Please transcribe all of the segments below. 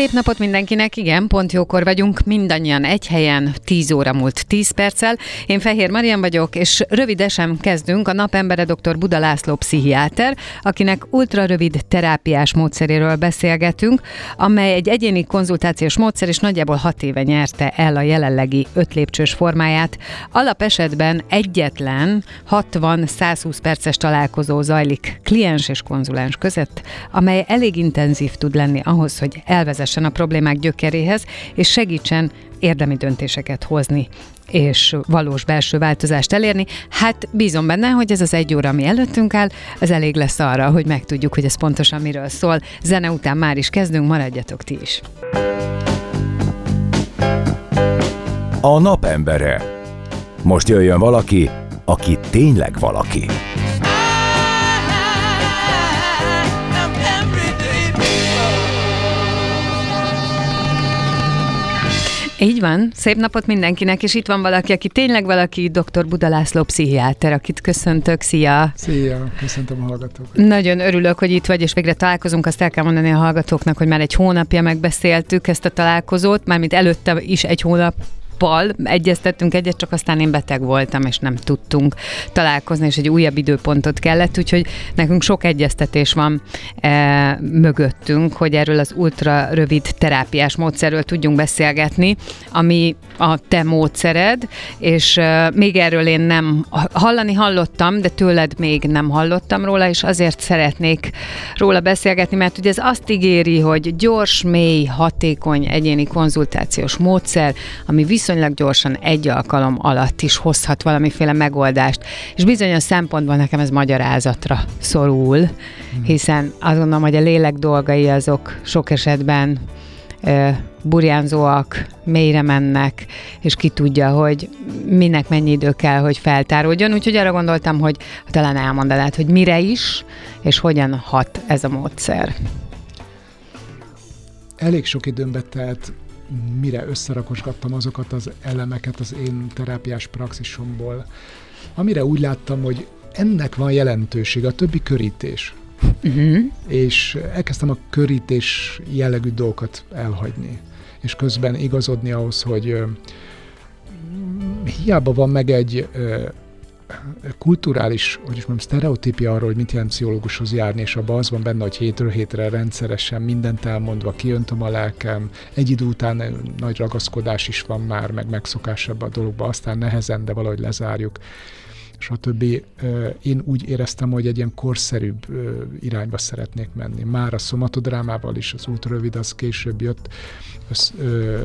Szép napot mindenkinek, igen, pont jókor vagyunk, mindannyian egy helyen, 10 óra múlt 10 perccel. Én Fehér Marian vagyok, és rövidesen kezdünk a napembere dr. Buda László pszichiáter, akinek ultrarövid terápiás módszeréről beszélgetünk, amely egy egyéni konzultációs módszer, és nagyjából 6 éve nyerte el a jelenlegi öt lépcsős formáját. Alapesetben egyetlen 60-120 perces találkozó zajlik kliens és konzulens között, amely elég intenzív tud lenni ahhoz, hogy elvezesse elvezessen a problémák gyökeréhez, és segítsen érdemi döntéseket hozni és valós belső változást elérni. Hát bízom benne, hogy ez az egy óra, ami előttünk áll, az elég lesz arra, hogy megtudjuk, hogy ez pontosan miről szól. Zene után már is kezdünk, maradjatok ti is. A napembere. Most jöjjön valaki, aki tényleg valaki. Így van, szép napot mindenkinek, és itt van valaki, aki tényleg valaki, dr. Buda László pszichiáter, akit köszöntök, szia! Szia, köszöntöm a hallgatókat! Nagyon örülök, hogy itt vagy, és végre találkozunk, azt el kell mondani a hallgatóknak, hogy már egy hónapja megbeszéltük ezt a találkozót, mármint előtte is egy hónap nappal egyeztettünk egyet, csak aztán én beteg voltam, és nem tudtunk találkozni, és egy újabb időpontot kellett, úgyhogy nekünk sok egyeztetés van e, mögöttünk, hogy erről az ultra rövid terápiás módszerről tudjunk beszélgetni, ami a te módszered, és e, még erről én nem hallani hallottam, de tőled még nem hallottam róla, és azért szeretnék róla beszélgetni, mert ugye ez azt ígéri, hogy gyors, mély, hatékony egyéni konzultációs módszer, ami viszont viszonylag gyorsan egy alkalom alatt is hozhat valamiféle megoldást. És bizonyos szempontból nekem ez magyarázatra szorul, hmm. hiszen azt gondolom, hogy a lélek dolgai azok sok esetben burjánzóak, mélyre mennek, és ki tudja, hogy minek mennyi idő kell, hogy feltáródjon. Úgyhogy arra gondoltam, hogy talán elmondanád, hogy mire is, és hogyan hat ez a módszer. Elég sok időmbe telt mire összerakosgattam azokat az elemeket az én terápiás praxisomból, amire úgy láttam, hogy ennek van jelentőség, a többi körítés. Uh-huh. És elkezdtem a körítés jellegű dolgokat elhagyni, és közben igazodni ahhoz, hogy hiába van meg egy kulturális, hogy is mondjam, sztereotípia arról, hogy mit jelent pszichológushoz járni, és abban az van benne, hogy hétről hétre rendszeresen mindent elmondva kiöntöm a lelkem, egy idő után nagy ragaszkodás is van már, meg megszokás ebbe a dologba, aztán nehezen, de valahogy lezárjuk stb. Én úgy éreztem, hogy egy ilyen korszerűbb irányba szeretnék menni. Már a szomatodrámával is, az rövid, az később jött,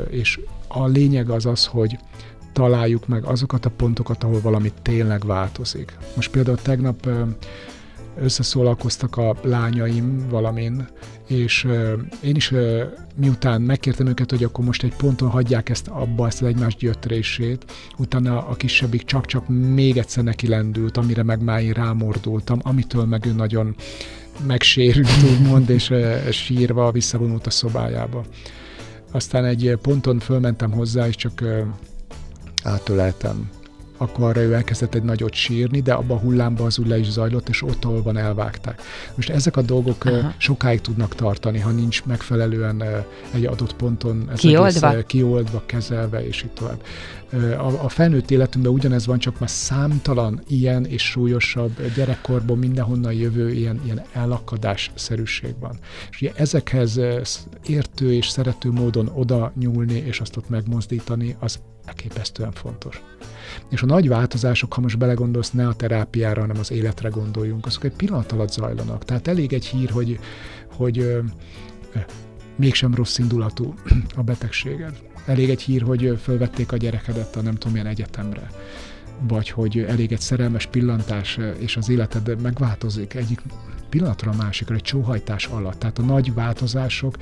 és a lényeg az az, hogy találjuk meg azokat a pontokat, ahol valami tényleg változik. Most például tegnap összeszólalkoztak a lányaim valamin, és én is miután megkértem őket, hogy akkor most egy ponton hagyják ezt abba, ezt az egymás gyötrését, utána a kisebbik csak-csak még egyszer neki lendült, amire meg már én rámordultam, amitől meg ő nagyon megsérült, úgymond, és sírva visszavonult a szobájába. Aztán egy ponton fölmentem hozzá, és csak átöleltem. Akkor arra ő elkezdett egy nagyot sírni, de abban a hullámban az úgy le is zajlott, és ott, ahol van, elvágták. Most ezek a dolgok Aha. sokáig tudnak tartani, ha nincs megfelelően egy adott ponton ez kioldva? Egész, kioldva, kezelve, és így tovább. A, a felnőtt életünkben ugyanez van, csak már számtalan ilyen és súlyosabb gyerekkorból mindenhonnan jövő ilyen, ilyen elakadásszerűség van. És ugye ezekhez értő és szerető módon oda nyúlni, és azt ott megmozdítani, az elképesztően fontos. És a nagy változások, ha most belegondolsz, ne a terápiára, hanem az életre gondoljunk, azok egy pillanat alatt zajlanak. Tehát elég egy hír, hogy, hogy ö, ö, mégsem rossz indulatú a betegséged. Elég egy hír, hogy fölvették a gyerekedet a nem tudom milyen egyetemre. vagy hogy elég egy szerelmes pillantás, és az életed megváltozik egyik pillanatra a másikra, egy csóhajtás alatt. Tehát a nagy változások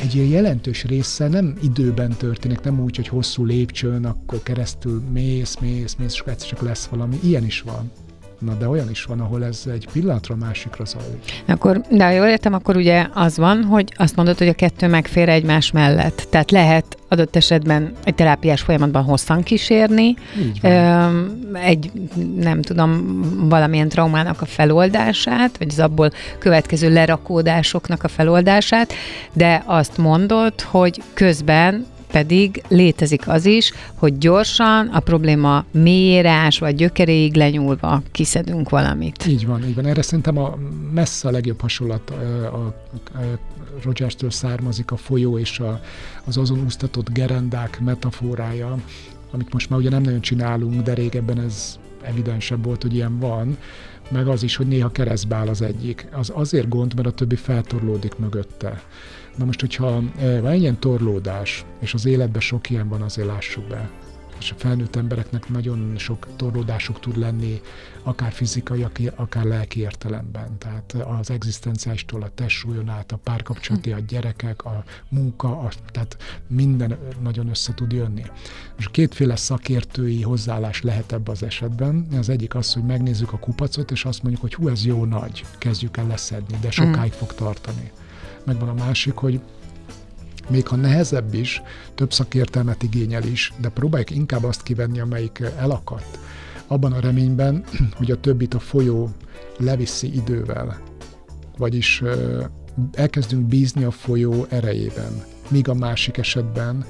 egy jelentős része nem időben történik, nem úgy, hogy hosszú lépcsőn, akkor keresztül mész, mész, mész, és egyszer csak lesz valami. Ilyen is van. Na, de olyan is van, ahol ez egy pillanatra másikra zajlik. Akkor, de ha jól értem, akkor ugye az van, hogy azt mondod, hogy a kettő megfér egymás mellett. Tehát lehet adott esetben egy terápiás folyamatban hosszan kísérni, egy, nem tudom, valamilyen traumának a feloldását, vagy az abból következő lerakódásoknak a feloldását, de azt mondod, hogy közben pedig létezik az is, hogy gyorsan a probléma mélyére vagy gyökeréig lenyúlva kiszedünk valamit. Így van, így van. Erre szerintem a messze a legjobb hasonlat a, a, a Rogers-től származik a folyó és a, az azon úsztatott gerendák metaforája, amit most már ugye nem nagyon csinálunk, de régebben ez evidensebb volt, hogy ilyen van, meg az is, hogy néha keresztbe áll az egyik. Az azért gond, mert a többi feltorlódik mögötte. Na most, hogyha van ilyen torlódás, és az életben sok ilyen van, azért lássuk be, és a felnőtt embereknek nagyon sok torlódásuk tud lenni, akár fizikai, akár lelki értelemben. Tehát az egzisztenciáistól a testsúlyon át, a párkapcsolati, a gyerekek, a munka, a, tehát minden nagyon össze tud jönni. És kétféle szakértői hozzáállás lehet ebbe az esetben. Az egyik az, hogy megnézzük a kupacot, és azt mondjuk, hogy hú, ez jó nagy, kezdjük el leszedni, de sokáig fog tartani megvan a másik, hogy még ha nehezebb is, több szakértelmet igényel is, de próbáljuk inkább azt kivenni, amelyik elakadt. Abban a reményben, hogy a többit a folyó leviszi idővel. Vagyis elkezdünk bízni a folyó erejében. Míg a másik esetben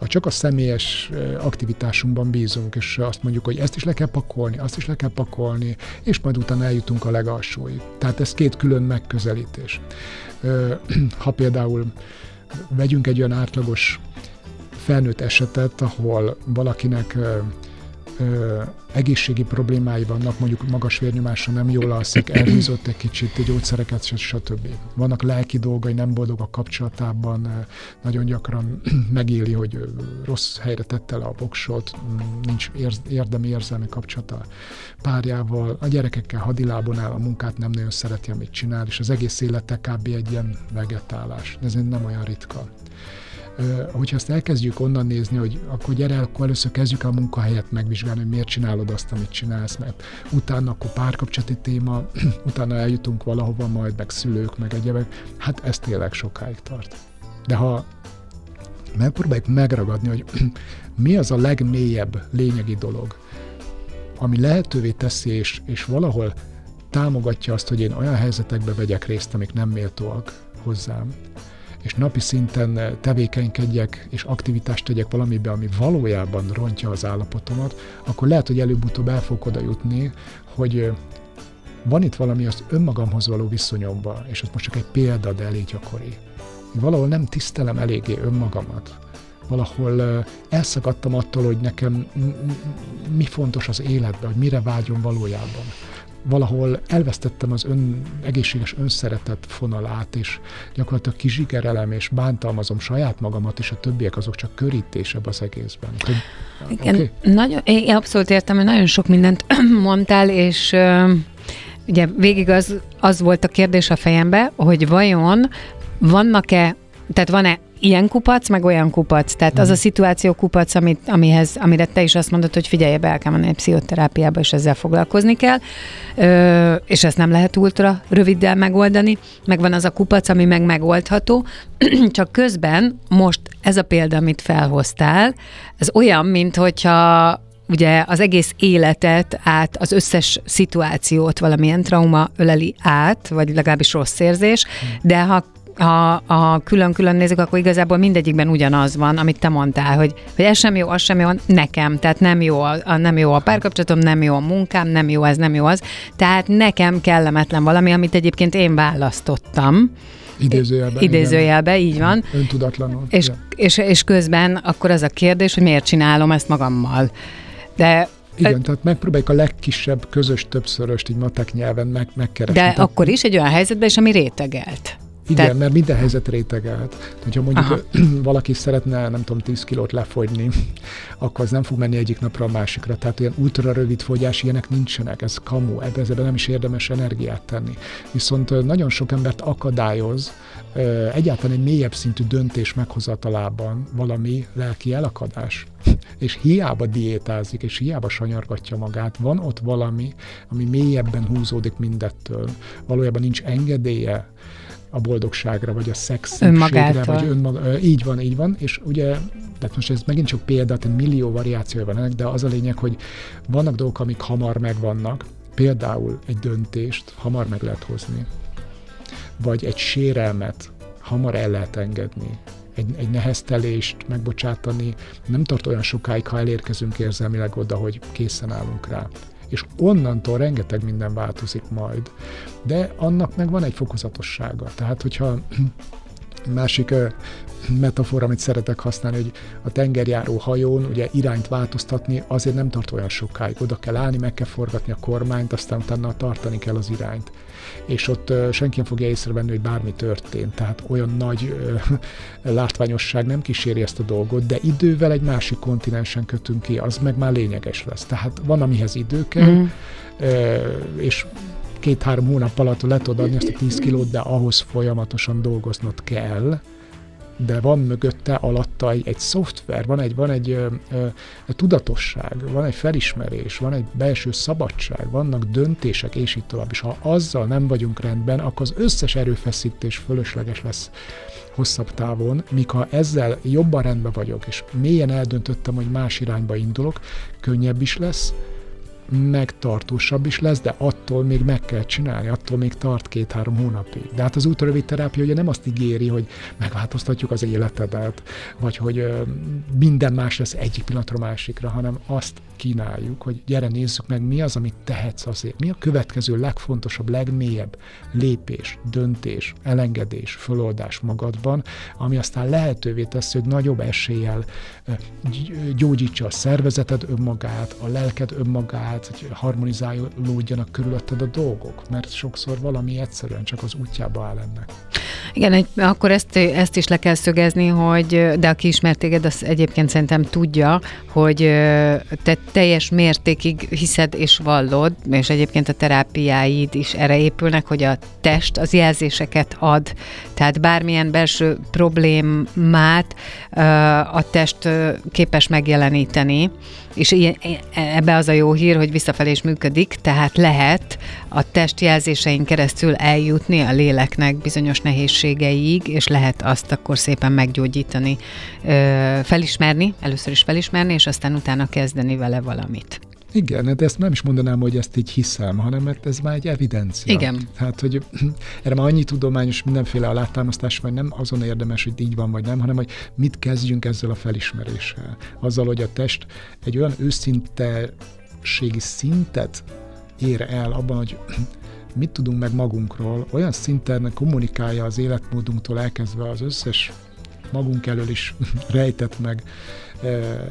ha csak a személyes aktivitásunkban bízunk, és azt mondjuk, hogy ezt is le kell pakolni, azt is le kell pakolni, és majd utána eljutunk a legalsóig. Tehát ez két külön megközelítés. Ha például vegyünk egy olyan átlagos felnőtt esetet, ahol valakinek egészségi problémái vannak, mondjuk magas vérnyomása nem jól alszik, elhízott egy kicsit, gyógyszereket, stb. Vannak lelki dolgai, nem boldog a kapcsolatában, nagyon gyakran megéli, hogy rossz helyre tette le a voksot, nincs érdemi érzelmi kapcsolata párjával, a gyerekekkel hadilábon áll, a munkát nem nagyon szereti, amit csinál, és az egész élete kb. egy ilyen vegetálás. Ez nem olyan ritka hogyha ezt elkezdjük onnan nézni, hogy akkor gyere, akkor először kezdjük a munkahelyet megvizsgálni, hogy miért csinálod azt, amit csinálsz, mert utána akkor párkapcsolati téma, utána eljutunk valahova majd, meg szülők, meg egyebek, hát ez tényleg sokáig tart. De ha megpróbáljuk megragadni, hogy mi az a legmélyebb lényegi dolog, ami lehetővé teszi, és, és valahol támogatja azt, hogy én olyan helyzetekbe vegyek részt, amik nem méltóak hozzám, és napi szinten tevékenykedjek és aktivitást tegyek valamibe, ami valójában rontja az állapotomat, akkor lehet, hogy előbb-utóbb el fogok oda jutni, hogy van itt valami az önmagamhoz való viszonyomban, és ez most csak egy példa, de elég gyakori. Valahol nem tisztelem eléggé önmagamat. Valahol elszakadtam attól, hogy nekem mi fontos az életben, hogy mire vágyom valójában valahol elvesztettem az ön, egészséges önszeretet fonalát, és gyakorlatilag kizsigerelem, és bántalmazom saját magamat, és a többiek azok csak körítésebb az egészben. Hogy, Igen, okay? nagyon, én abszolút értem, hogy nagyon sok mindent mondtál, és ugye végig az, az volt a kérdés a fejembe, hogy vajon vannak-e, tehát van-e ilyen kupac, meg olyan kupac. Tehát az a mhm. szituáció kupac, amit, amihez, amire te is azt mondod, hogy figyelj be, el kell menni egy pszichoterápiába, és ezzel foglalkozni kell, ö, és ezt nem lehet ultra röviddel megoldani. Megvan az a kupac, ami meg megoldható, csak közben most ez a példa, amit felhoztál, ez olyan, mint hogyha ugye az egész életet át, az összes szituációt valamilyen trauma öleli át, vagy legalábbis rossz érzés, mhm. de ha ha, ha külön-külön nézzük, akkor igazából mindegyikben ugyanaz van, amit te mondtál, hogy, hogy ez sem jó, az sem jó nekem, tehát nem jó a, a, nem jó a párkapcsolatom, nem jó a munkám, nem jó ez, nem jó az. Tehát nekem kellemetlen valami, amit egyébként én választottam. Idézőjelben. Idézőjelben, így van. Öntudatlanul. És, és, és közben akkor az a kérdés, hogy miért csinálom ezt magammal. De igen, tehát megpróbáljuk a legkisebb közös többszöröst így matek nyelven meg, megkeresni. De tehát, akkor is egy olyan helyzetben is, ami rétegelt. Igen, Tehát- mert minden helyzet rétegelt. Hogyha mondjuk Aha. valaki szeretne, nem tudom, 10 kilót lefogyni, akkor az nem fog menni egyik napra a másikra. Tehát olyan ultra rövid fogyás, ilyenek nincsenek. Ez kamu, ebbe, ebbe nem is érdemes energiát tenni. Viszont nagyon sok embert akadályoz egyáltalán egy mélyebb szintű döntés meghozatalában valami lelki elakadás. És hiába diétázik, és hiába sanyargatja magát, van ott valami, ami mélyebben húzódik mindettől. Valójában nincs engedélye a boldogságra, vagy a szexségre, Önmagától. vagy önmaga, így van, így van, és ugye, tehát most ez megint csak példa, tehát millió variációja van ennek, de az a lényeg, hogy vannak dolgok, amik hamar megvannak, például egy döntést hamar meg lehet hozni, vagy egy sérelmet hamar el lehet engedni, egy, egy neheztelést megbocsátani, nem tart olyan sokáig, ha elérkezünk érzelmileg oda, hogy készen állunk rá. És onnantól rengeteg minden változik majd. De annak meg van egy fokozatossága. Tehát, hogyha másik metafora, amit szeretek használni, hogy a tengerjáró hajón ugye irányt változtatni azért nem tart olyan sokáig. Oda kell állni, meg kell forgatni a kormányt, aztán utána tartani kell az irányt. És ott senki nem fogja észrevenni, hogy bármi történt. Tehát olyan nagy ö, látványosság nem kíséri ezt a dolgot, de idővel egy másik kontinensen kötünk ki, az meg már lényeges lesz. Tehát van, amihez idő kell, Mhm. ö, és két-három hónap alatt le tudod adni azt a 10 kilót, de ahhoz folyamatosan dolgoznod kell, de van mögötte, alatta egy, egy szoftver, van egy, van egy ö, ö, tudatosság, van egy felismerés, van egy belső szabadság, vannak döntések, és így tovább. És ha azzal nem vagyunk rendben, akkor az összes erőfeszítés fölösleges lesz hosszabb távon, míg ha ezzel jobban rendben vagyok, és mélyen eldöntöttem, hogy más irányba indulok, könnyebb is lesz, meg tartósabb is lesz, de attól még meg kell csinálni, attól még tart két-három hónapig. De hát az ultrarövid terápia ugye nem azt ígéri, hogy megváltoztatjuk az életedet, vagy hogy minden más lesz egyik pillanatra a másikra, hanem azt kínáljuk, hogy gyere nézzük meg, mi az, amit tehetsz azért. Mi a következő legfontosabb, legmélyebb lépés, döntés, elengedés, föloldás magadban, ami aztán lehetővé teszi, hogy nagyobb eséllyel gyógyítsa a szervezeted önmagát, a lelked önmagát, hogy harmonizálódjanak körülötted a dolgok, mert sokszor valami egyszerűen csak az útjába áll ennek. Igen, egy, akkor ezt, ezt is le kell szögezni, hogy, de aki ismer téged, az egyébként szerintem tudja, hogy te teljes mértékig hiszed és vallod, és egyébként a terápiáid is erre épülnek, hogy a test az jelzéseket ad. Tehát bármilyen belső problémát a test képes megjeleníteni, és ilyen, ebbe az a jó hír, hogy visszafelé is működik, tehát lehet a test jelzésein keresztül eljutni a léleknek bizonyos nehézségeiig, és lehet azt akkor szépen meggyógyítani, felismerni, először is felismerni, és aztán utána kezdeni vele valamit. Igen, de ezt nem is mondanám, hogy ezt így hiszem, hanem mert ez már egy evidencia. Igen. Tehát, hogy erre már annyi tudományos mindenféle alátámasztás, vagy nem azon érdemes, hogy így van, vagy nem, hanem hogy mit kezdjünk ezzel a felismeréssel. Azzal, hogy a test egy olyan őszinteségi szintet ér el abban, hogy mit tudunk meg magunkról, olyan szinten kommunikálja az életmódunktól elkezdve az összes magunk elől is rejtett meg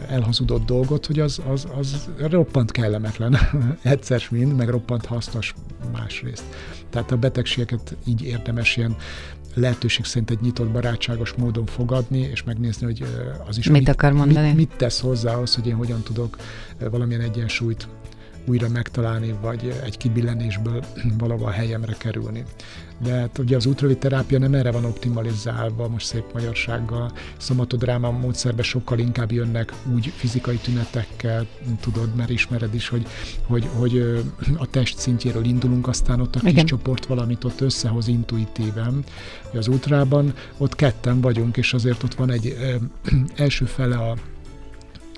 elhazudott dolgot, hogy az, az, az roppant kellemetlen egyszer mind, meg roppant hasznos másrészt. Tehát a betegségeket így érdemes ilyen lehetőség szerint egy nyitott, barátságos módon fogadni, és megnézni, hogy az is Mit akar mondani? Mit, mit tesz hozzá ahhoz, hogy én hogyan tudok valamilyen egyensúlyt újra megtalálni, vagy egy kibillenésből valahol a helyemre kerülni. De hát ugye az ultravid terápia nem erre van optimalizálva, most szép magyarsággal. Szomatodráma módszerben sokkal inkább jönnek úgy fizikai tünetekkel, tudod, mert ismered is, hogy, hogy, hogy a test szintjéről indulunk, aztán ott a kis Igen. csoport valamit ott összehoz intuitíven. Az ultrában ott ketten vagyunk, és azért ott van egy ö, első fele a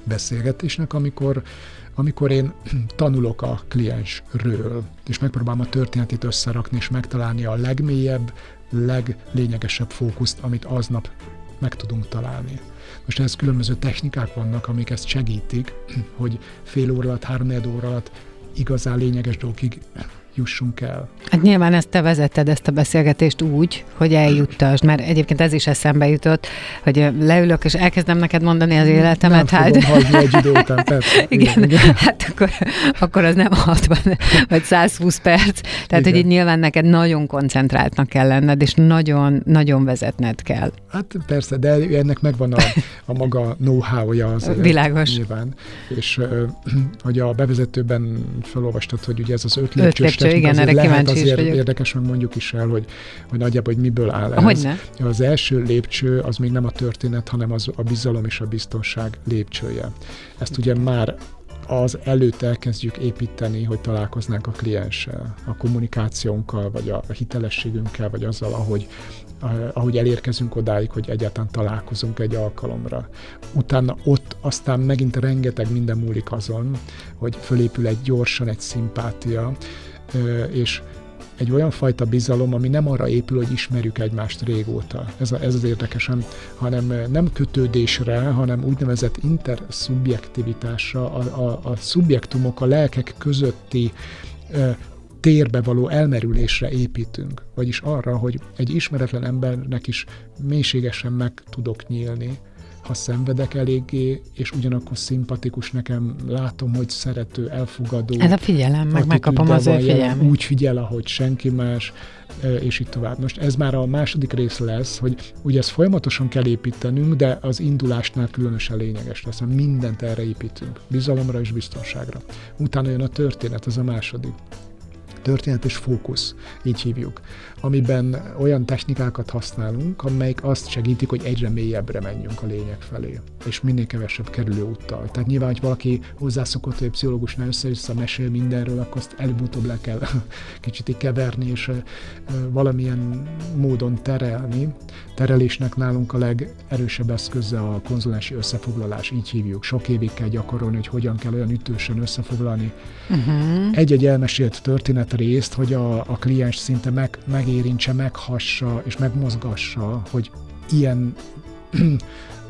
beszélgetésnek, amikor amikor én tanulok a kliensről, és megpróbálom a történetét összerakni, és megtalálni a legmélyebb, leglényegesebb fókuszt, amit aznap meg tudunk találni. Most ehhez különböző technikák vannak, amik ezt segítik, hogy fél óra alatt, három óra alatt igazán lényeges dolgokig jussunk el. Hát nyilván ezt te vezetted ezt a beszélgetést úgy, hogy eljuttasd, mert egyébként ez is eszembe jutott, hogy leülök és elkezdem neked mondani az életemet. Nem hát... fogom hagyni egy idő után, persze. Igen, igen, hát akkor, akkor az nem 60 vagy 120 perc. Tehát, igen. hogy így nyilván neked nagyon koncentráltnak kell lenned, és nagyon, nagyon vezetned kell. Hát persze, de ennek megvan a, a maga know-how-ja az Világos. Nyilván. És hogy a bevezetőben felolvastad, hogy ugye ez az öt lépcsős lépcső, igen, erre lehet azért vagyok. érdekes, meg mondjuk is el, hogy, hogy nagyjából, hogy miből áll ez. Hogyne? Az első lépcső az még nem a történet, hanem az a bizalom és a biztonság lépcsője. Ezt ugye már az előtt elkezdjük építeni, hogy találkoznánk a klienssel, a kommunikációnkkal, vagy a hitelességünkkel, vagy azzal, ahogy, ahogy elérkezünk odáig, hogy egyáltalán találkozunk egy alkalomra. Utána ott aztán megint rengeteg minden múlik azon, hogy fölépül egy gyorsan egy szimpátia, és egy olyan fajta bizalom, ami nem arra épül, hogy ismerjük egymást régóta. Ez, a, ez az érdekesen, hanem nem kötődésre, hanem úgynevezett interszubjektivitásra, a, a, a szubjektumok, a lelkek közötti térbe való elmerülésre építünk, vagyis arra, hogy egy ismeretlen embernek is mélységesen meg tudok nyílni, ha szenvedek eléggé, és ugyanakkor szimpatikus nekem, látom, hogy szerető, elfogadó. Ez a figyelem, meg megkapom az ő figyelmet. Úgy figyel, ahogy senki más, és így tovább. Most ez már a második rész lesz, hogy ugye ezt folyamatosan kell építenünk, de az indulásnál különösen lényeges lesz, mert mindent erre építünk. Bizalomra és biztonságra. Utána jön a történet, ez a második történet és fókusz, így hívjuk, amiben olyan technikákat használunk, amelyik azt segítik, hogy egyre mélyebbre menjünk a lényeg felé, és minél kevesebb kerülő úttal. Tehát nyilván, hogy valaki hozzászokott, hogy pszichológusnál össze-vissza mesél mindenről, akkor azt előbb-utóbb le kell kicsit keverni, és valamilyen módon terelni. Terelésnek nálunk a legerősebb eszköze a konzulási összefoglalás, így hívjuk. Sok évig kell gyakorolni, hogy hogyan kell olyan ütősen összefoglalni. Uh-huh. Egy-egy elmesélt történet részt, hogy a, a kliens szinte meg, megérintse, meghassa és megmozgassa, hogy ilyen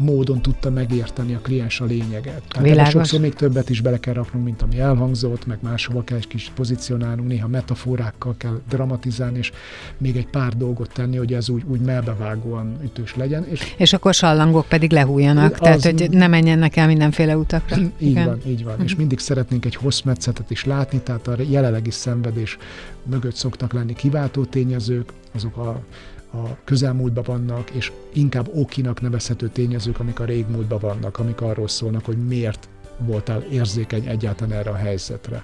módon tudta megérteni a kliens a lényeget. Tehát sokszor még többet is bele kell raknunk, mint ami elhangzott, meg máshova kell egy kis pozícionálnunk, néha metaforákkal kell dramatizálni, és még egy pár dolgot tenni, hogy ez úgy, úgy melbevágóan ütős legyen. És, és akkor sallangok pedig lehújjanak, az, tehát hogy ne menjenek el mindenféle utakra. Így Igen. van, így van. És mindig szeretnénk egy hosszmetszetet is látni, tehát a jelenlegi szenvedés mögött szoktak lenni kiváltó tényezők, azok a a közelmúltban vannak, és inkább okinak nevezhető tényezők, amik a régmúltban vannak, amik arról szólnak, hogy miért voltál érzékeny egyáltalán erre a helyzetre,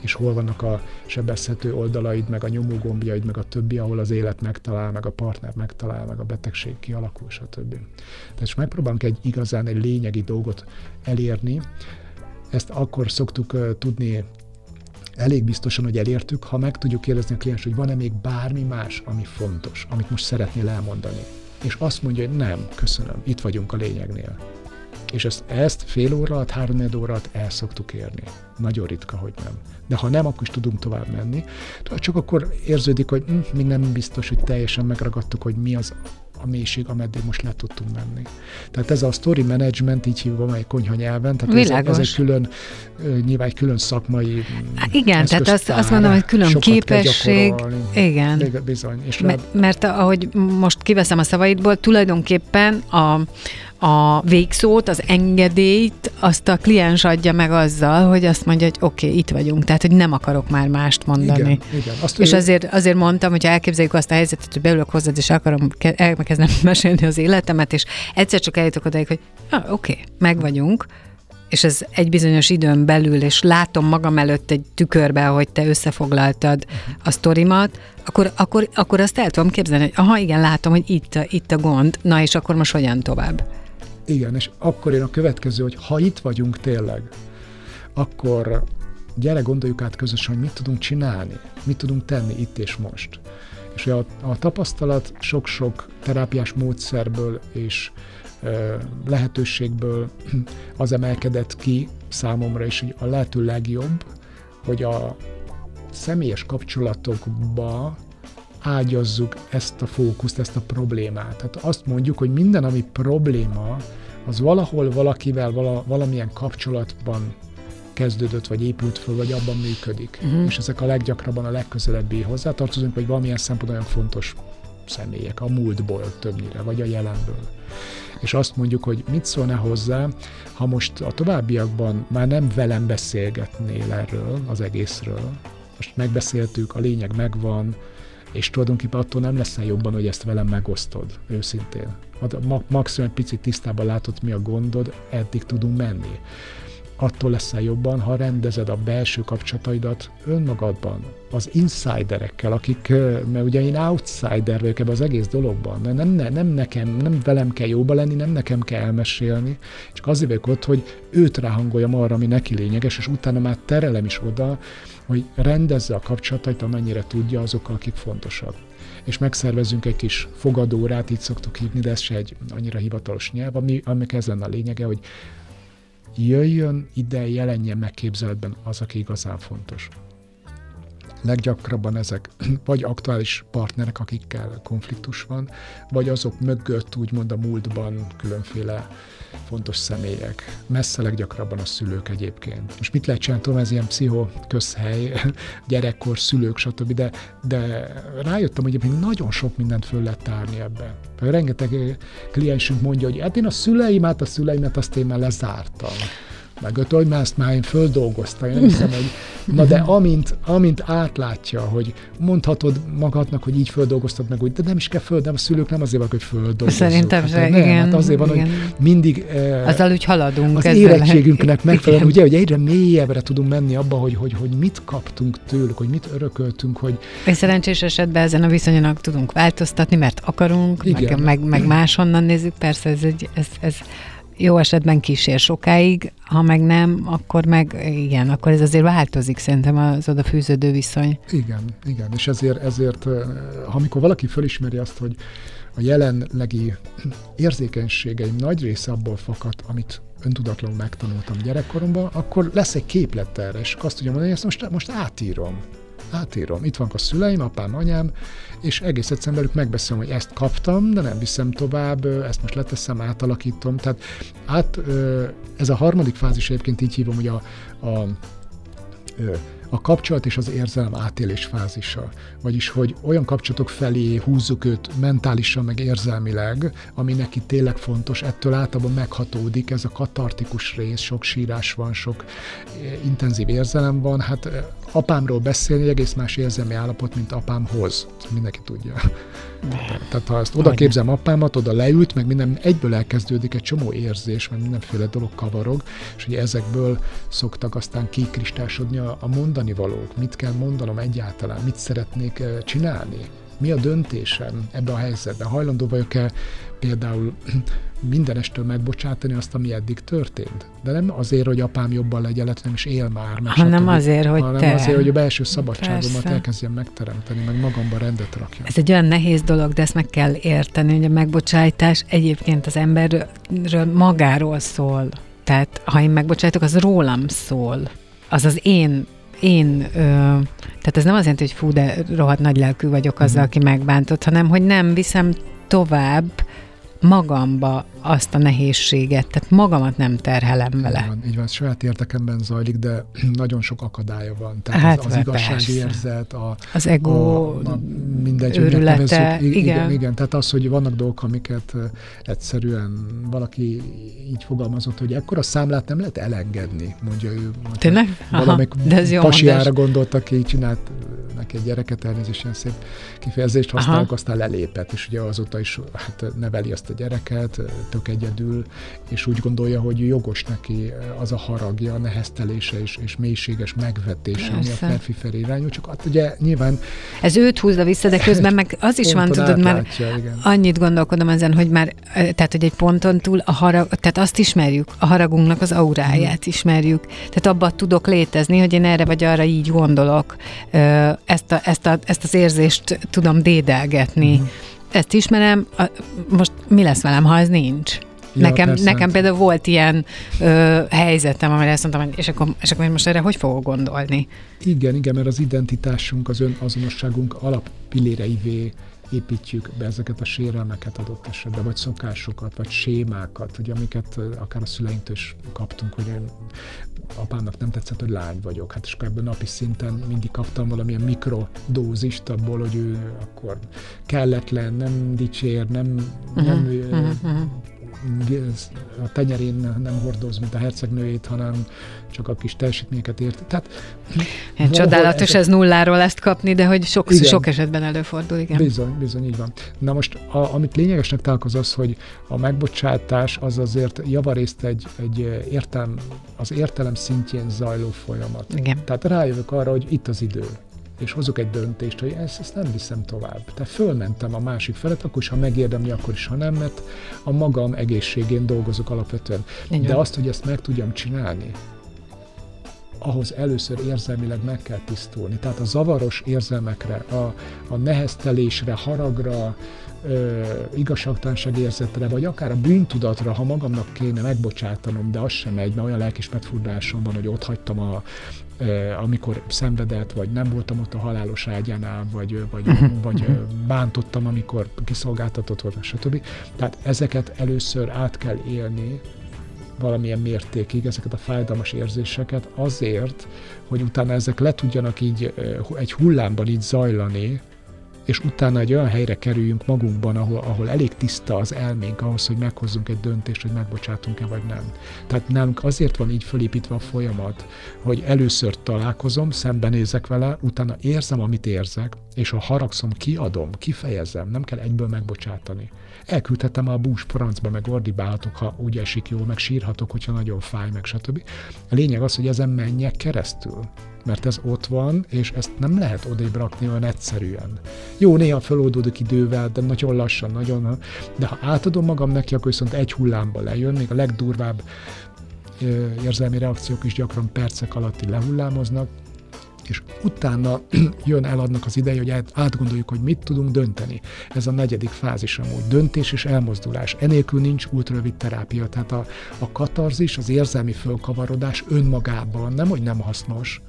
és hol vannak a sebezhető oldalaid, meg a nyomógombjaid, meg a többi, ahol az élet megtalál, meg a partner megtalál, meg a betegség kialakul, stb. Tehát megpróbálunk egy igazán egy lényegi dolgot elérni, ezt akkor szoktuk tudni elég biztosan, hogy elértük, ha meg tudjuk kérdezni a kliens, hogy van-e még bármi más, ami fontos, amit most szeretnél elmondani. És azt mondja, hogy nem, köszönöm, itt vagyunk a lényegnél. És ezt, ezt fél óra alatt, három óra alatt el szoktuk érni. Nagyon ritka, hogy nem. De ha nem, akkor is tudunk tovább menni. Csak akkor érződik, hogy hm, még nem biztos, hogy teljesen megragadtuk, hogy mi az a mélység, ameddig most le tudtunk menni. Tehát ez a story management, így hívva egy konyha nyelven, tehát ez, ez, egy külön, nyilván egy külön szakmai Há, Igen, tehát azt, azt mondom, hogy külön képesség. Igen. Bizony. És mert, mert ahogy most kiveszem a szavaidból, tulajdonképpen a, a végszót, az engedélyt, azt a kliens adja meg azzal, hogy azt mondja, hogy oké, okay, itt vagyunk, tehát hogy nem akarok már mást mondani. Igen, igen. Azt és ő... azért, azért mondtam, hogy elképzeljük azt a helyzetet, hogy beülök hozzád, és akarom elkezdem mesélni az életemet, és egyszer csak eljutok odaig, hogy ah, oké, okay, meg vagyunk, és ez egy bizonyos időn belül, és látom magam előtt egy tükörbe, hogy te összefoglaltad a sztorimat, akkor, akkor, akkor azt el tudom képzelni, hogy aha, igen, látom, hogy itt a, itt a gond, na és akkor most hogyan tovább? Igen, és akkor jön a következő, hogy ha itt vagyunk tényleg, akkor gyere gondoljuk át közösen, hogy mit tudunk csinálni, mit tudunk tenni itt és most. És a, a tapasztalat sok-sok terápiás módszerből és ö, lehetőségből az emelkedett ki számomra is, hogy a lehető legjobb, hogy a személyes kapcsolatokba ágyazzuk ezt a fókuszt, ezt a problémát. Tehát azt mondjuk, hogy minden, ami probléma, az valahol valakivel vala, valamilyen kapcsolatban kezdődött, vagy épült föl, vagy abban működik. Uh-huh. És ezek a leggyakrabban a legközelebbi hozzátartozunk, vagy valamilyen szempont olyan fontos személyek, a múltból többnyire, vagy a jelenből. És azt mondjuk, hogy mit szólna hozzá, ha most a továbbiakban már nem velem beszélgetnél erről, az egészről, most megbeszéltük, a lényeg megvan, és tulajdonképpen attól nem leszel jobban, hogy ezt velem megosztod, őszintén. Maximum egy picit tisztában látod, mi a gondod, eddig tudunk menni. Attól leszel jobban, ha rendezed a belső kapcsolataidat önmagadban, az insiderekkel, akik, mert ugye én outsider vagyok ebben az egész dologban, nem, nem, nem nekem, nem velem kell jóba lenni, nem nekem kell elmesélni, csak azért vagyok ott, hogy őt ráhangoljam arra, ami neki lényeges, és utána már terelem is oda, hogy rendezze a kapcsolatait, amennyire tudja azokkal, akik fontosak és megszervezünk egy kis fogadórát, így szoktuk hívni, de ez se egy annyira hivatalos nyelv, ami, ami ez lenne a lényege, hogy jöjjön ide, jelenjen meg képzeletben az, aki igazán fontos. Leggyakrabban ezek vagy aktuális partnerek, akikkel konfliktus van, vagy azok mögött úgymond a múltban különféle fontos személyek. Messze leggyakrabban a szülők egyébként. Most mit lehet csinálni, tudom, ez ilyen pszicho közhely, gyerekkor, szülők, stb., de, de rájöttem, hogy egyébként nagyon sok mindent föl lehet tárni ebbe. Rengeteg kliensünk mondja, hogy hát én a szüleimet, a szüleimet azt én már lezártam meg öt, hogy már ezt már én földolgoztam, én hiszem, hogy na de amint, amint átlátja, hogy mondhatod magadnak, hogy így földolgoztad meg, úgy, de nem is kell föld, nem a szülők nem azért van, hogy földolgozzuk. Szerintem hát, se, nem, igen. Hát azért van, igen. hogy mindig eh, Azzal úgy haladunk. az érettségünknek megfelelően, ugye, hogy egyre mélyebbre tudunk menni abba, hogy, hogy, hogy mit kaptunk tőlük, hogy mit örököltünk, hogy És szerencsés esetben ezen a viszonyonak tudunk változtatni, mert akarunk, Igen. meg, meg, meg máshonnan nézzük, persze ez, egy, ez, ez jó esetben kísér sokáig, ha meg nem, akkor meg igen, akkor ez azért változik szerintem az oda fűződő viszony. Igen, igen, és ezért, ezért ha amikor valaki fölismeri azt, hogy a jelenlegi érzékenységeim nagy része abból fakad, amit öntudatlanul megtanultam gyerekkoromban, akkor lesz egy képlet erre, és azt tudja mondani, hogy ezt most, most átírom. Átírom. Itt vannak a szüleim, apám, anyám, és egész egyszerűen velük megbeszélem, hogy ezt kaptam, de nem viszem tovább, ezt most leteszem, átalakítom. Tehát át, ez a harmadik fázis egyébként így hívom, hogy a, a a kapcsolat és az érzelem átélés fázisa. Vagyis, hogy olyan kapcsolatok felé húzzuk őt mentálisan, meg érzelmileg, ami neki tényleg fontos, ettől általában meghatódik ez a katartikus rész, sok sírás van, sok intenzív érzelem van. Hát apámról beszélni egész más érzelmi állapot, mint apámhoz. Mindenki tudja. Tehát ha ezt oda képzem apámat, oda leült, meg minden egyből elkezdődik egy csomó érzés, meg mindenféle dolog kavarog, és ugye ezekből szoktak aztán kikristásodni a, a mondani valók. Mit kell mondanom egyáltalán, mit szeretnék csinálni, mi a döntésem ebben a helyzetben. Hajlandó vagyok-e például mindenestől megbocsátani azt, ami eddig történt. De nem azért, hogy apám jobban legyen, lehet, nem is él már. Mert hanem stb. azért, hogy hanem te. azért, hogy a belső szabadságomat Persze. elkezdjem megteremteni, meg magamban rendet rakjam. Ez egy olyan nehéz dolog, de ezt meg kell érteni, hogy a megbocsájtás egyébként az emberről magáról szól. Tehát ha én megbocsájtok, az rólam szól. Az az én én, ö, tehát ez nem jelenti, hogy fú, de rohadt nagy lelkű vagyok azzal, Mhm. aki megbántott, hanem hogy nem viszem tovább magamba azt a nehézséget, tehát magamat nem terhelem Így vele. van, így van, saját érdekemben zajlik, de nagyon sok akadálya van. Tehát Hát, az, az igazságérzet, a, Az ego a, a mindegy, őrülete, megnevezzük. I- igen. igen. igen, tehát az, hogy vannak dolgok, amiket egyszerűen valaki így fogalmazott, hogy ekkora számlát nem lehet elengedni, mondja ő. Mondja, Tényleg? Valamelyik de ez jó pasiára gondolt, aki csinált neki egy gyereket, elnézést, ilyen szép kifejezést használok, Aha. aztán lelépett, és ugye azóta is hát neveli azt a gyereket, tök egyedül, és úgy gondolja, hogy jogos neki az a haragja, a neheztelése és, és mélységes megvetése, ami a férfi felé irányul, csak hát ugye nyilván Ez őt húzza vissza, de közben meg az is van, tudod, már átlátja, igen. annyit gondolkodom ezen, hogy már, ö, tehát, hogy egy ponton túl a harag, tehát azt ismerjük, a haragunknak az auráját ismerjük. Tehát abban tudok létezni, hogy én erre vagy arra így gondolok, ezt, a, ezt, a, ezt az érzést tudom dédelgetni. Ezt ismerem, most mi lesz velem, ha ez nincs? nekem, persze. nekem például volt ilyen ö, helyzetem, amire azt mondtam, hogy és akkor, és akkor most erre hogy fogok gondolni? Igen, igen, mert az identitásunk, az önazonosságunk alappilléreivé építjük be ezeket a sérelmeket adott esetben, vagy szokásokat, vagy sémákat, hogy amiket akár a szüleinktől is kaptunk, hogy én apámnak nem tetszett, hogy lány vagyok. Hát és akkor ebből napi szinten mindig kaptam valamilyen mikrodózist abból, hogy ő akkor kelletlen, nem dicsér, nem, nem ö, a tenyerén nem hordoz, mint a hercegnőjét, hanem csak a kis teljesítményeket ért. Tehát Hát csodálatos ezek- ez nulláról ezt kapni, de hogy sok, Igen. sok esetben előfordul, igen. Bizony, bizony, így van. Na most, a, amit lényegesnek találok az az, hogy a megbocsátás az azért javarészt egy, egy értelm, az értelem szintjén zajló folyamat. Igen. Tehát rájövök arra, hogy itt az idő és hozok egy döntést, hogy ezt, ezt nem viszem tovább. Tehát fölmentem a másik felet, akkor is, ha megérdemli, akkor is, ha nem, mert a magam egészségén dolgozok alapvetően. Így De azt, hogy ezt meg tudjam csinálni, ahhoz először érzelmileg meg kell tisztulni. Tehát a zavaros érzelmekre, a, a neheztelésre, haragra, ö, igazságtalanság érzetre, vagy akár a bűntudatra, ha magamnak kéne megbocsátanom, de az sem megy, mert olyan lelkismert furdásom van, hogy ott hagytam a, amikor szenvedett, vagy nem voltam ott a halálos ágyánál, vagy, vagy, vagy bántottam, amikor kiszolgáltatott volt, stb. Tehát ezeket először át kell élni, valamilyen mértékig ezeket a fájdalmas érzéseket azért, hogy utána ezek le tudjanak így egy hullámban így zajlani, és utána egy olyan helyre kerüljünk magunkban, ahol, ahol elég tiszta az elménk ahhoz, hogy meghozzunk egy döntést, hogy megbocsátunk-e vagy nem. Tehát nálunk azért van így fölépítve a folyamat, hogy először találkozom, szembenézek vele, utána érzem, amit érzek, és ha haragszom, kiadom, kifejezem, nem kell egyből megbocsátani. Elküldhetem a bús francba, meg ordibálhatok, ha úgy esik jól, meg sírhatok, hogyha nagyon fáj, meg stb. A lényeg az, hogy ezen menjek keresztül mert ez ott van, és ezt nem lehet odébb rakni olyan egyszerűen. Jó, néha feloldódik idővel, de nagyon lassan, nagyon, de ha átadom magam neki, akkor viszont egy hullámba lejön, még a legdurvább érzelmi reakciók is gyakran percek alatti lehullámoznak, és utána jön el annak az ideje, hogy át- átgondoljuk, hogy mit tudunk dönteni. Ez a negyedik fázis amúgy, döntés és elmozdulás. Enélkül nincs ultrarövid terápia, tehát a, a katarzis, az érzelmi fölkavarodás önmagában nem, hogy nem hasznos,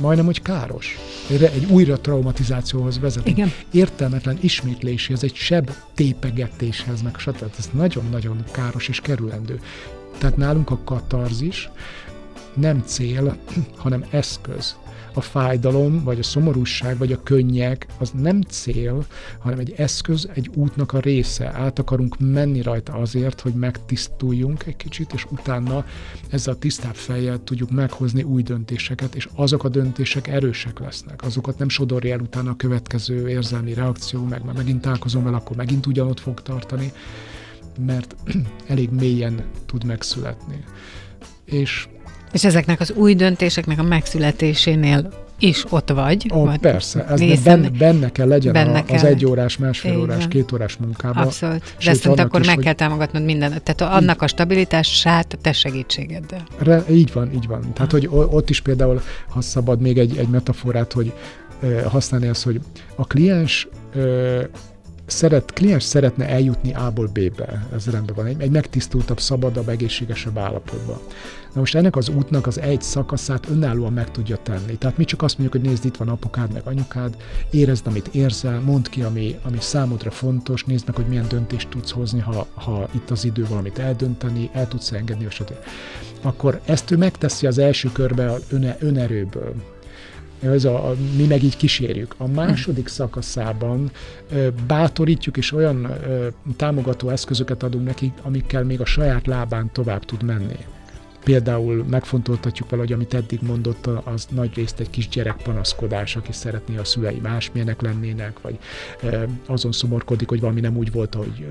majdnem, hogy káros. Egy egy újra traumatizációhoz vezet. Igen. Értelmetlen ismétléshez, egy seb tépegetéshez, meg stb. Ez nagyon-nagyon káros és kerülendő. Tehát nálunk a katarzis nem cél, hanem eszköz. A fájdalom, vagy a szomorúság, vagy a könnyek, az nem cél, hanem egy eszköz, egy útnak a része. Át akarunk menni rajta azért, hogy megtisztuljunk egy kicsit, és utána ezzel a tisztább fejjel tudjuk meghozni új döntéseket, és azok a döntések erősek lesznek. Azokat nem sodorja el utána a következő érzelmi reakció, meg már megint találkozom vele, akkor megint ugyanott fog tartani, mert elég mélyen tud megszületni. És És ezeknek az új döntéseknek a megszületésénél is ott vagy. Ó, vagy persze, ez benne, benne kell legyen benne a, kell az egy órás, másfél Így órás, két órás munkában. Abszolút. De ezt akkor is, meg hogy- kell támogatnod minden. Tehát annak a stabilitását te segítségeddel. Re, így van, így van. Tehát, hogy ott is például, ha szabad még egy, egy metaforát, hogy használni azt, hogy a kliens szeret, kliens szeretne eljutni A-ból B-be, ez rendben van, egy, egy megtisztultabb, szabadabb, egészségesebb állapotba. Na most ennek az útnak az egy szakaszát önállóan meg tudja tenni. Tehát mi csak azt mondjuk, hogy nézd, itt van apukád, meg anyukád, érezd, amit érzel, mondd ki, ami, ami számodra fontos, nézd meg, hogy milyen döntést tudsz hozni, ha, ha itt az idő valamit eldönteni, el tudsz engedni, stb. Akkor ezt ő megteszi az első körbe öne, önerőből. Ez a, a, mi meg így kísérjük. A második szakaszában ö, bátorítjuk, és olyan ö, támogató eszközöket adunk neki, amikkel még a saját lábán tovább tud menni. Például megfontoltatjuk vele, hogy amit eddig mondott, az nagy részt egy kisgyerek panaszkodás, aki szeretné a szülei másmilyenek lennének, vagy azon szomorkodik, hogy valami nem úgy volt, ahogy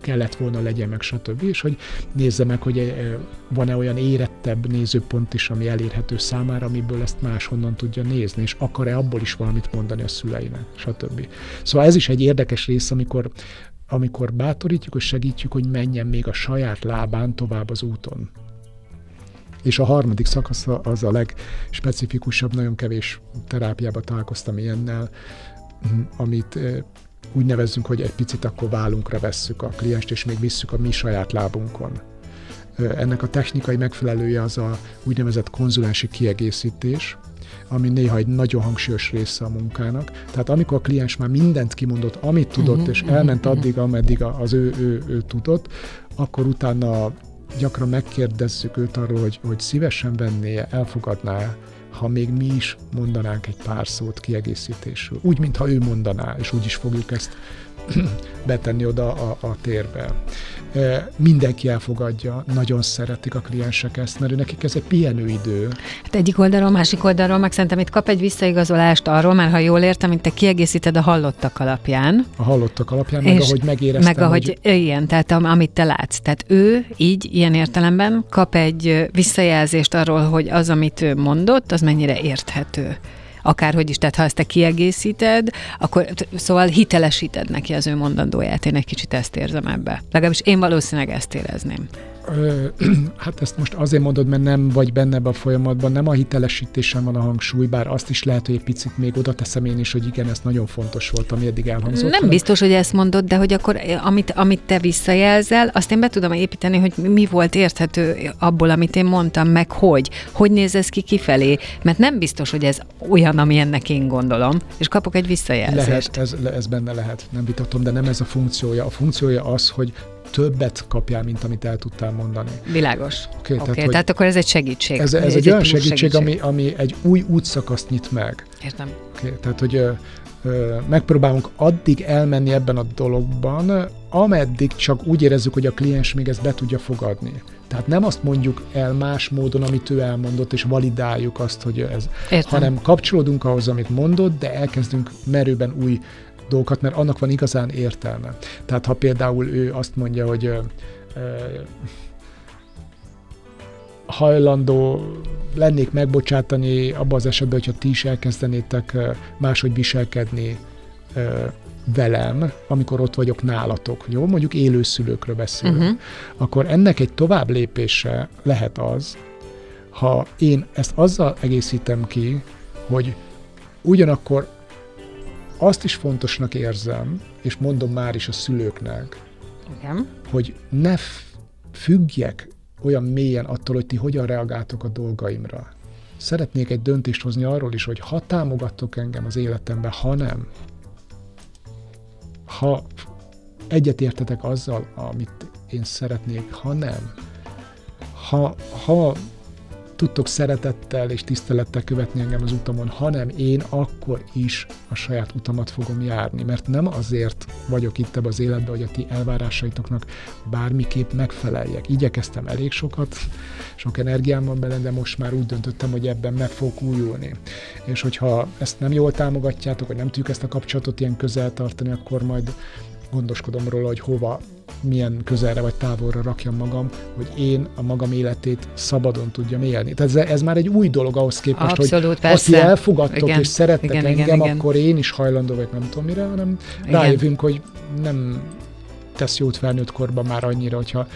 kellett volna legyen, meg stb. És hogy nézze meg, hogy van-e olyan érettebb nézőpont is, ami elérhető számára, amiből ezt máshonnan tudja nézni, és akar-e abból is valamit mondani a szüleinek, stb. Szóval ez is egy érdekes rész, amikor amikor bátorítjuk és segítjük, hogy menjen még a saját lábán tovább az úton. És a harmadik szakasz az a legspecifikusabb, nagyon kevés terápiába találkoztam ilyennel, amit úgy nevezzünk, hogy egy picit akkor vállunkra vesszük a klienst, és még visszük a mi saját lábunkon. Ennek a technikai megfelelője az a úgynevezett konzulensi kiegészítés, ami néha egy nagyon hangsúlyos része a munkának. Tehát amikor a kliens már mindent kimondott, amit tudott, uh-huh, és elment uh-huh, addig, ameddig az ő, ő, ő tudott, akkor utána gyakran megkérdezzük őt arról, hogy, hogy szívesen venné, elfogadná ha még mi is mondanánk egy pár szót kiegészítésül. Úgy, mintha ő mondaná, és úgy is fogjuk ezt betenni oda a, a térbe. Mindenki elfogadja, nagyon szeretik a kliensek ezt, mert nekik ez egy pihenőidő. Hát egyik oldalról, másik oldalról, meg szerintem itt kap egy visszaigazolást arról, mert ha jól értem, mint te kiegészíted a hallottak alapján. A hallottak alapján, meg ahogy megéreztem. Meg ahogy, hogy... igen, tehát amit te látsz. Tehát ő így, ilyen értelemben kap egy visszajelzést arról, hogy az, amit ő mondott, az mennyire érthető akárhogy is, tehát ha ezt te kiegészíted, akkor szóval hitelesíted neki az ő mondandóját. Én egy kicsit ezt érzem ebbe. Legalábbis én valószínűleg ezt érezném. hát ezt most azért mondod, mert nem vagy benne ebbe a folyamatban, nem a hitelesítésen van a hangsúly, bár azt is lehet, hogy egy picit még oda teszem én is, hogy igen, ez nagyon fontos volt, ami eddig elhangzott. Nem biztos, hogy ezt mondod, de hogy akkor eh, amit, amit te visszajelzel, azt én be tudom építeni, hogy mi volt érthető abból, amit én mondtam, meg hogy. Hogy néz ez ki kifelé? Mert nem biztos, hogy ez olyan, ami ennek én gondolom, és kapok egy visszajelzést. Lehet, ez, ez benne lehet, nem vitatom, de nem ez a funkciója. A funkciója az, hogy többet kapjál, mint amit el tudtál mondani. Világos. Oké, okay, tehát, tehát akkor ez egy segítség. Ez, ez, ez egy, egy olyan segítség, segítség, Ami, ami egy új útszakaszt nyit meg. Értem. Okay, tehát, hogy ö, ö, megpróbálunk addig elmenni ebben a dologban, ameddig csak úgy érezzük, hogy a kliens még ezt be tudja fogadni. Tehát nem azt mondjuk el más módon, amit ő elmondott, és validáljuk azt, hogy ez, Értem. hanem kapcsolódunk ahhoz, amit mondott, de elkezdünk merőben új dolgokat, mert annak van igazán értelme. Tehát ha például ő azt mondja, hogy ö, ö, hajlandó lennék megbocsátani abban az esetben, hogyha ti is elkezdenétek máshogy viselkedni velem, amikor ott vagyok nálatok, jó? Mondjuk élőszülőkről beszélünk. Uh-huh. Akkor ennek egy tovább lépése lehet az, ha én ezt azzal egészítem ki, hogy ugyanakkor azt is fontosnak érzem, és mondom már is a szülőknek, Igen. hogy ne függjek olyan mélyen attól, hogy ti hogyan reagáltok a dolgaimra. Szeretnék egy döntést hozni arról is, hogy ha támogattok engem az életemben, ha nem, ha egyetértetek azzal, amit én szeretnék, ha nem, ha, ha tudtok szeretettel és tisztelettel követni engem az utamon, hanem én akkor is a saját utamat fogom járni, mert nem azért vagyok itt ebbe az életbe, hogy a ti elvárásaitoknak bármiképp megfeleljek. Igyekeztem elég sokat, sok energiám van benne, de most már úgy döntöttem, hogy ebben meg fogok újulni. És hogyha ezt nem jól támogatjátok, vagy nem tudjuk ezt a kapcsolatot ilyen közel tartani, akkor majd gondoskodom róla, hogy hova milyen közelre vagy távolra rakjam magam, hogy én a magam életét szabadon tudjam élni. Tehát ez, ez már egy új dolog ahhoz képest, Abszolút, hogy persze. azt elfogadtok igen, és szerettek igen, engem, igen, akkor én is hajlandó vagy nem tudom mire, hanem igen. rájövünk, hogy nem tesz jót felnőtt korban már annyira, hogyha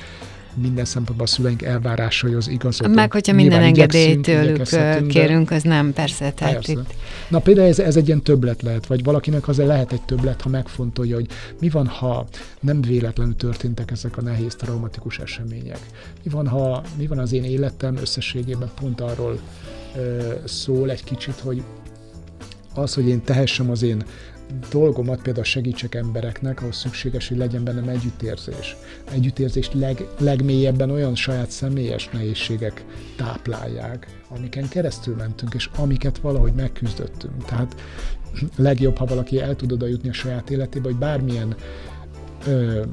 minden szempontból a szüleink elvárásaihoz igazodunk. Meg, hogyha minden engedélyt tőlük kérünk, az nem, persze. Tehát persze. Itt... Na például ez, ez egy ilyen többlet lehet, vagy valakinek azért lehet egy többlet, ha megfontolja, hogy mi van, ha nem véletlenül történtek ezek a nehéz, traumatikus események. Mi van, ha, mi van az én életem összességében pont arról ö, szól egy kicsit, hogy az, hogy én tehessem az én dolgomat például segítsek embereknek, ahhoz szükséges, hogy legyen bennem együttérzés. Együttérzést leg, legmélyebben olyan saját személyes nehézségek táplálják, amiken keresztül mentünk, és amiket valahogy megküzdöttünk. Tehát legjobb, ha valaki el tud oda jutni a saját életébe, hogy bármilyen ö,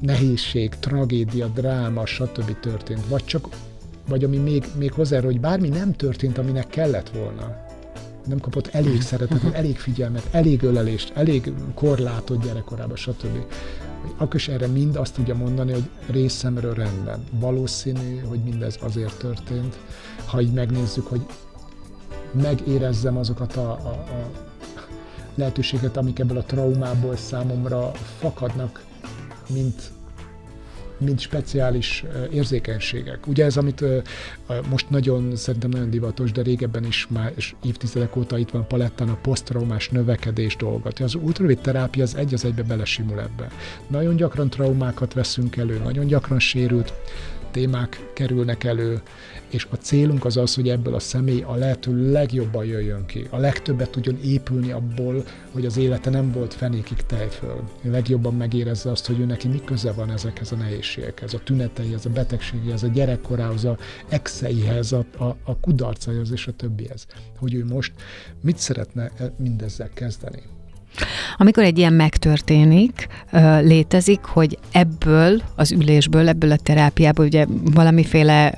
nehézség, tragédia, dráma, stb. történt, vagy csak vagy ami még, még hozzá, hogy bármi nem történt, aminek kellett volna, nem kapott elég szeretetet, elég figyelmet, elég ölelést, elég korlátot gyerekkorában, stb. Akkor is erre mind azt tudja mondani, hogy részemről rendben. Valószínű, hogy mindez azért történt. Ha így megnézzük, hogy megérezzem azokat a, a, a lehetőséget, amik ebből a traumából számomra fakadnak, mint mint speciális érzékenységek. Ugye ez, amit most nagyon, szerintem nagyon divatos, de régebben is már és évtizedek óta itt van a palettán a posztraumás növekedés dolgot. Az ultravid terápia az egy az egybe belesimul ebbe. Nagyon gyakran traumákat veszünk elő, nagyon gyakran sérült témák kerülnek elő, és a célunk az az, hogy ebből a személy a lehető legjobban jöjjön ki, a legtöbbet tudjon épülni abból, hogy az élete nem volt fenékig tejföl. Legjobban megérezze azt, hogy ő neki mi köze van ezekhez a nehézségekhez, a tüneteihez, a betegségéhez, a gyerekkorához, a exeihez, a, a, a kudarcaihoz és a többihez. Hogy ő most mit szeretne mindezzel kezdeni. Amikor egy ilyen megtörténik, létezik, hogy ebből az ülésből, ebből a terápiából ugye valamiféle,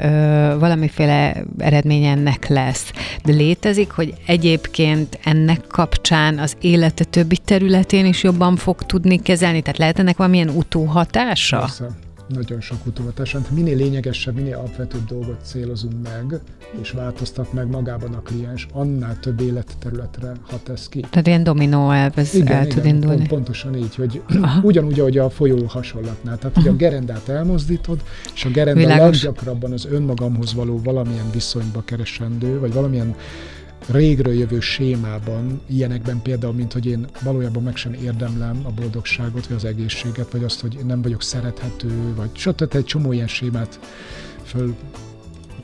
valamiféle eredmény ennek lesz. De létezik, hogy egyébként ennek kapcsán az élete többi területén is jobban fog tudni kezelni? Tehát lehet ennek valamilyen utóhatása? Persze nagyon sok utóhatás. Hát minél lényegesebb, minél alapvetőbb dolgot célozunk meg, és változtat meg magában a kliens, annál több életterületre hat ez ki. Tehát ilyen dominó elv, ez igen, el igen, tud indulni. Pont, pontosan így, hogy Aha. ugyanúgy, ahogy a folyó hasonlatnál. Tehát, hogy a gerendát elmozdítod, és a gerenda Világos. leggyakrabban az önmagamhoz való valamilyen viszonyba keresendő, vagy valamilyen régről jövő sémában, ilyenekben például, mint hogy én valójában meg sem érdemlem a boldogságot, vagy az egészséget, vagy azt, hogy nem vagyok szerethető, vagy stb. egy csomó ilyen sémát föl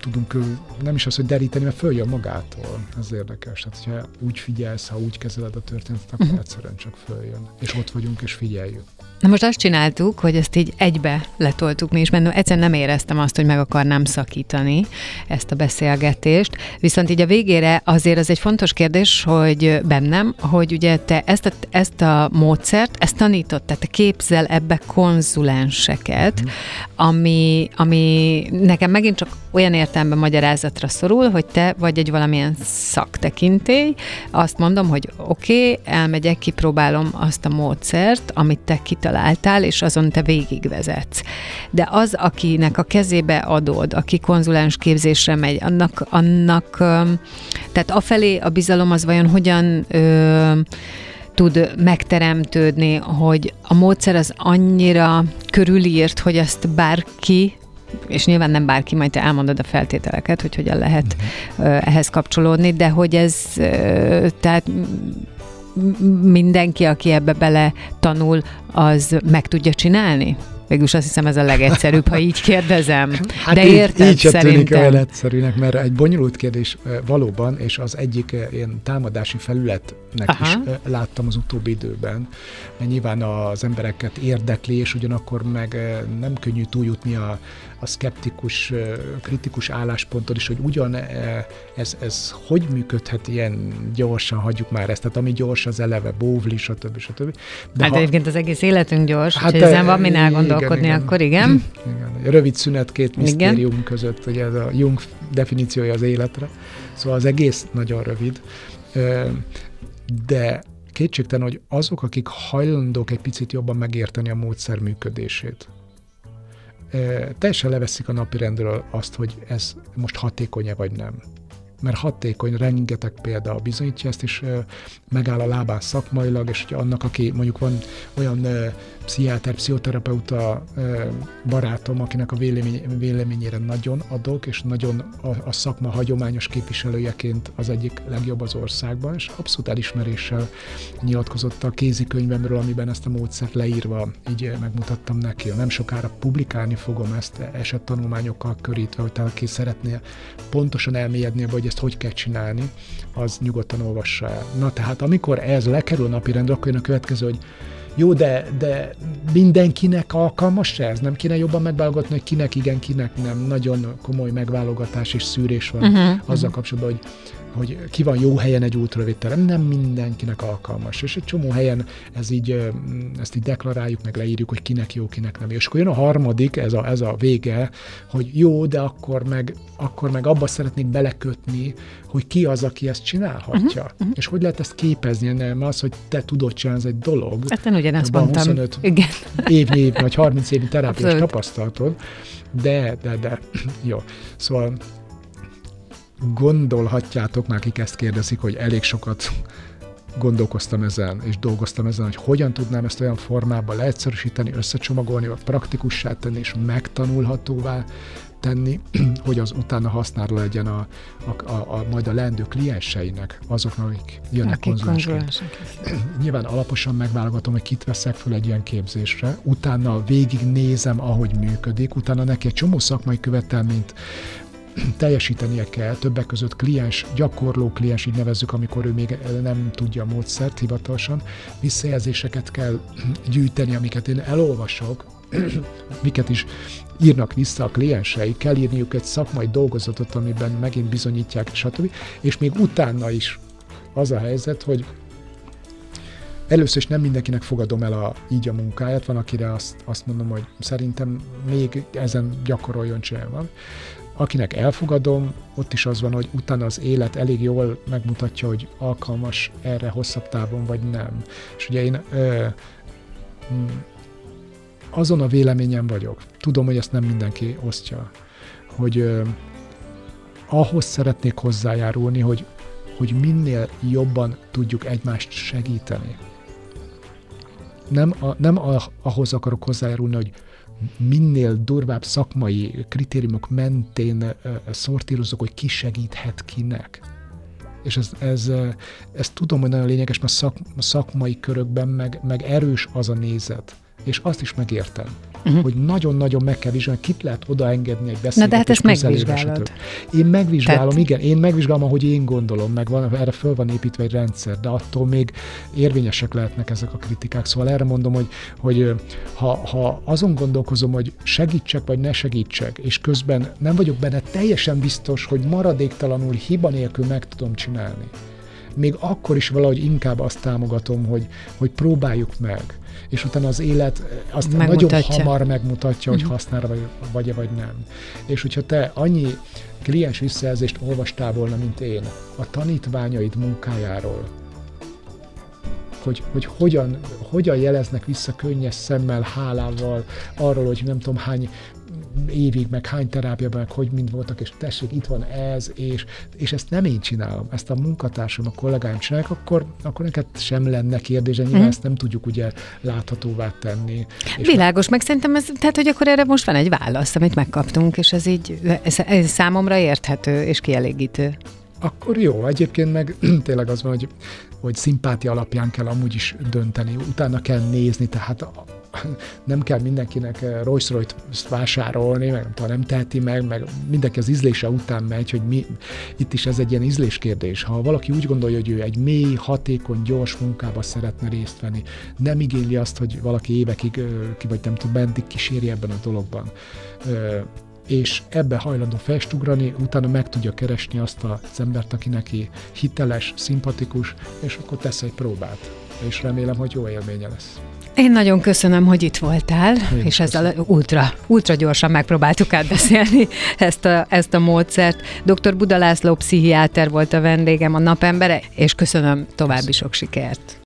tudunk, nem is az, hogy deríteni, mert följön magától. Ez érdekes. Hát, hogyha úgy figyelsz, ha úgy kezeled a történetet, akkor uh-huh. egyszerűen csak följön. És ott vagyunk, és figyeljük. Na most azt csináltuk, hogy ezt így egybe letoltuk mi is, mert egyszerűen nem éreztem azt, hogy meg akarnám szakítani ezt a beszélgetést. Viszont így a végére azért az egy fontos kérdés, hogy bennem, hogy ugye te ezt a, ezt a módszert, ezt tanított, tehát te képzel ebbe konzulenseket, mm. ami, ami nekem megint csak olyan értelemben magyarázatra szorul, hogy te vagy egy valamilyen szaktekintély, azt mondom, hogy oké, okay, elmegyek, kipróbálom azt a módszert, amit te kitalálsz, kitaláltál, és azon te végigvezetsz. De az, akinek a kezébe adod, aki konzulens képzésre megy, annak, annak tehát afelé a bizalom az vajon hogyan ö, tud megteremtődni, hogy a módszer az annyira körülírt, hogy azt bárki és nyilván nem bárki, majd te elmondod a feltételeket, hogy hogyan lehet uh-huh. ehhez kapcsolódni, de hogy ez, tehát mindenki, aki ebbe bele tanul, az meg tudja csinálni? Végülis azt hiszem ez a legegyszerűbb, ha így kérdezem. Hát De így, érted, így sem tűnik olyan egyszerűnek, mert egy bonyolult kérdés valóban, és az egyik ilyen támadási felületnek Aha. is láttam az utóbbi időben, mert nyilván az embereket érdekli, és ugyanakkor meg nem könnyű túljutni a, a szkeptikus, kritikus állásponttól is, hogy ugyan ez, ez hogy működhet ilyen gyorsan, hagyjuk már ezt, tehát ami gyors az eleve, bóvli, stb. stb. De hát ha, egyébként az egész életünk gyors, hát úgyhogy ezen van min elgondolkodni, igen, akkor igen. igen. Rövid szünet két misztérium igen. között, ugye ez a Jung definíciója az életre, szóval az egész nagyon rövid, de kétségtelen, hogy azok, akik hajlandók egy picit jobban megérteni a módszer működését, teljesen leveszik a napirendről azt, hogy ez most hatékony-e vagy nem mert hatékony, rengeteg példa bizonyítja ezt, és megáll a lábán szakmailag, és hogy annak, aki mondjuk van olyan pszichiáter, pszichoterapeuta barátom, akinek a vélemény, véleményére nagyon adok, és nagyon a, a szakma hagyományos képviselőjeként az egyik legjobb az országban, és abszolút elismeréssel nyilatkozott a kézikönyvemről, amiben ezt a módszert leírva így megmutattam neki. Nem sokára publikálni fogom ezt esettanulmányokkal körítve, hogy aki szeretné pontosan elmélyedni hogy ezt hogy kell csinálni, az nyugodtan olvassa el. Na tehát amikor ez lekerül napirendre, akkor jön a következő, hogy jó, de, de mindenkinek alkalmas ez? Nem kéne jobban megválogatni, hogy kinek igen, kinek nem. Nagyon komoly megválogatás és szűrés van uh-huh, azzal uh-huh. kapcsolatban, hogy hogy ki van jó helyen egy ultrarövid terem, nem mindenkinek alkalmas. És egy csomó helyen ez így, ezt így deklaráljuk, meg leírjuk, hogy kinek jó, kinek nem. És akkor jön a harmadik, ez a, ez a vége, hogy jó, de akkor meg, akkor meg abba szeretnék belekötni, hogy ki az, aki ezt csinálhatja. Uh-huh, uh-huh. És hogy lehet ezt képezni, nem az, hogy te tudod csinálni, ez egy dolog. Hát én ugyanezt mondtam. 25 Igen. évnyi, vagy 30 évnyi terápiás tapasztalatod, de, de, de, jó. Szóval gondolhatjátok, már akik ezt kérdezik, hogy elég sokat gondolkoztam ezen, és dolgoztam ezen, hogy hogyan tudnám ezt olyan formában leegyszerűsíteni, összecsomagolni, vagy praktikussá tenni, és megtanulhatóvá tenni, hogy az utána hasznára legyen a, a, a, a majd a leendő klienseinek, azoknak, akik jönnek Akik konzulensként. Nyilván alaposan megválogatom, hogy kit veszek föl egy ilyen képzésre, utána végignézem, ahogy működik, utána neki egy csomó szakmai követelményt teljesítenie kell, többek között kliens, gyakorló kliens, így nevezzük, amikor ő még nem tudja a módszert hivatalosan, visszajelzéseket kell gyűjteni, amiket én elolvasok, miket is írnak vissza a kliensei, kell írniuk egy szakmai dolgozatot, amiben megint bizonyítják, stb. És még utána is az a helyzet, hogy először is nem mindenkinek fogadom el a, így a munkáját, van akire azt, azt mondom, hogy szerintem még ezen gyakoroljon csinálva. Akinek elfogadom, ott is az van, hogy utána az élet elég jól megmutatja, hogy alkalmas erre hosszabb távon, vagy nem. És ugye én ö, mm, azon a véleményen vagyok, tudom, hogy ezt nem mindenki osztja, hogy ö, ahhoz szeretnék hozzájárulni, hogy, hogy minél jobban tudjuk egymást segíteni. Nem, a, nem a, ahhoz akarok hozzájárulni, hogy minél durvább szakmai kritériumok mentén szortírozok, hogy ki segíthet kinek. És ez, ez, ez tudom, hogy nagyon lényeges, mert szak, szakmai körökben meg, meg erős az a nézet. És azt is megértem, uh-huh. hogy nagyon-nagyon meg kell vizsgálni, kit lehet odaengedni egy beszélgetés Na de hát ezt megvizsgálod. Én megvizsgálom, Tehát- igen, én megvizsgálom, ahogy én gondolom, meg van, erre föl van építve egy rendszer, de attól még érvényesek lehetnek ezek a kritikák. Szóval erre mondom, hogy, hogy ha, ha azon gondolkozom, hogy segítsek vagy ne segítsek, és közben nem vagyok benne teljesen biztos, hogy maradéktalanul, hiba nélkül meg tudom csinálni, még akkor is valahogy inkább azt támogatom, hogy, hogy próbáljuk meg. És utána az élet azt Megmutatja. nagyon hamar megmutatja, hogy hasznára vagy, vagy vagy nem. És hogyha te annyi kliens visszajelzést olvastál volna, mint én, a tanítványaid munkájáról, hogy, hogy hogyan, hogyan jeleznek vissza könnyes szemmel, hálával arról, hogy nem tudom hány évig, meg hány terápiában, meg hogy mind voltak, és tessék, itt van ez, és, és ezt nem én csinálom, ezt a munkatársam, a kollégáim csinálják, akkor, akkor neked sem lenne kérdése, nyilván Mhm. ezt nem tudjuk ugye láthatóvá tenni. És Világos, meg szerintem ez, tehát, hogy akkor erre most van egy válasz, amit megkaptunk, és ez így ez, ez számomra érthető és kielégítő. Akkor jó, egyébként meg tényleg az van, hogy, hogy szimpátia alapján kell amúgy is dönteni, utána kell nézni, tehát nem kell mindenkinek eh, Rolls Royce-t vásárolni, meg nem, nem teheti meg, meg mindenki az ízlése után megy, hogy mi, itt is ez egy ilyen ízléskérdés. Ha valaki úgy gondolja, hogy ő egy mély, hatékony, gyors munkába szeretne részt venni, nem igényli azt, hogy valaki évekig, ö, ki vagy nem tudom, meddig kíséri ebben a dologban, Ö, és ebbe hajlandó festugrani, utána meg tudja keresni azt az embert, aki neki hiteles, szimpatikus, és akkor tesz egy próbát. És remélem, hogy jó élménye lesz. Én nagyon köszönöm, hogy itt voltál, Én és is ezzel ultra, ultra gyorsan megpróbáltuk átbeszélni ezt a, ezt a módszert. Dr. Buda László pszichiáter volt a vendégem, a napembere, és köszönöm további sok sikert.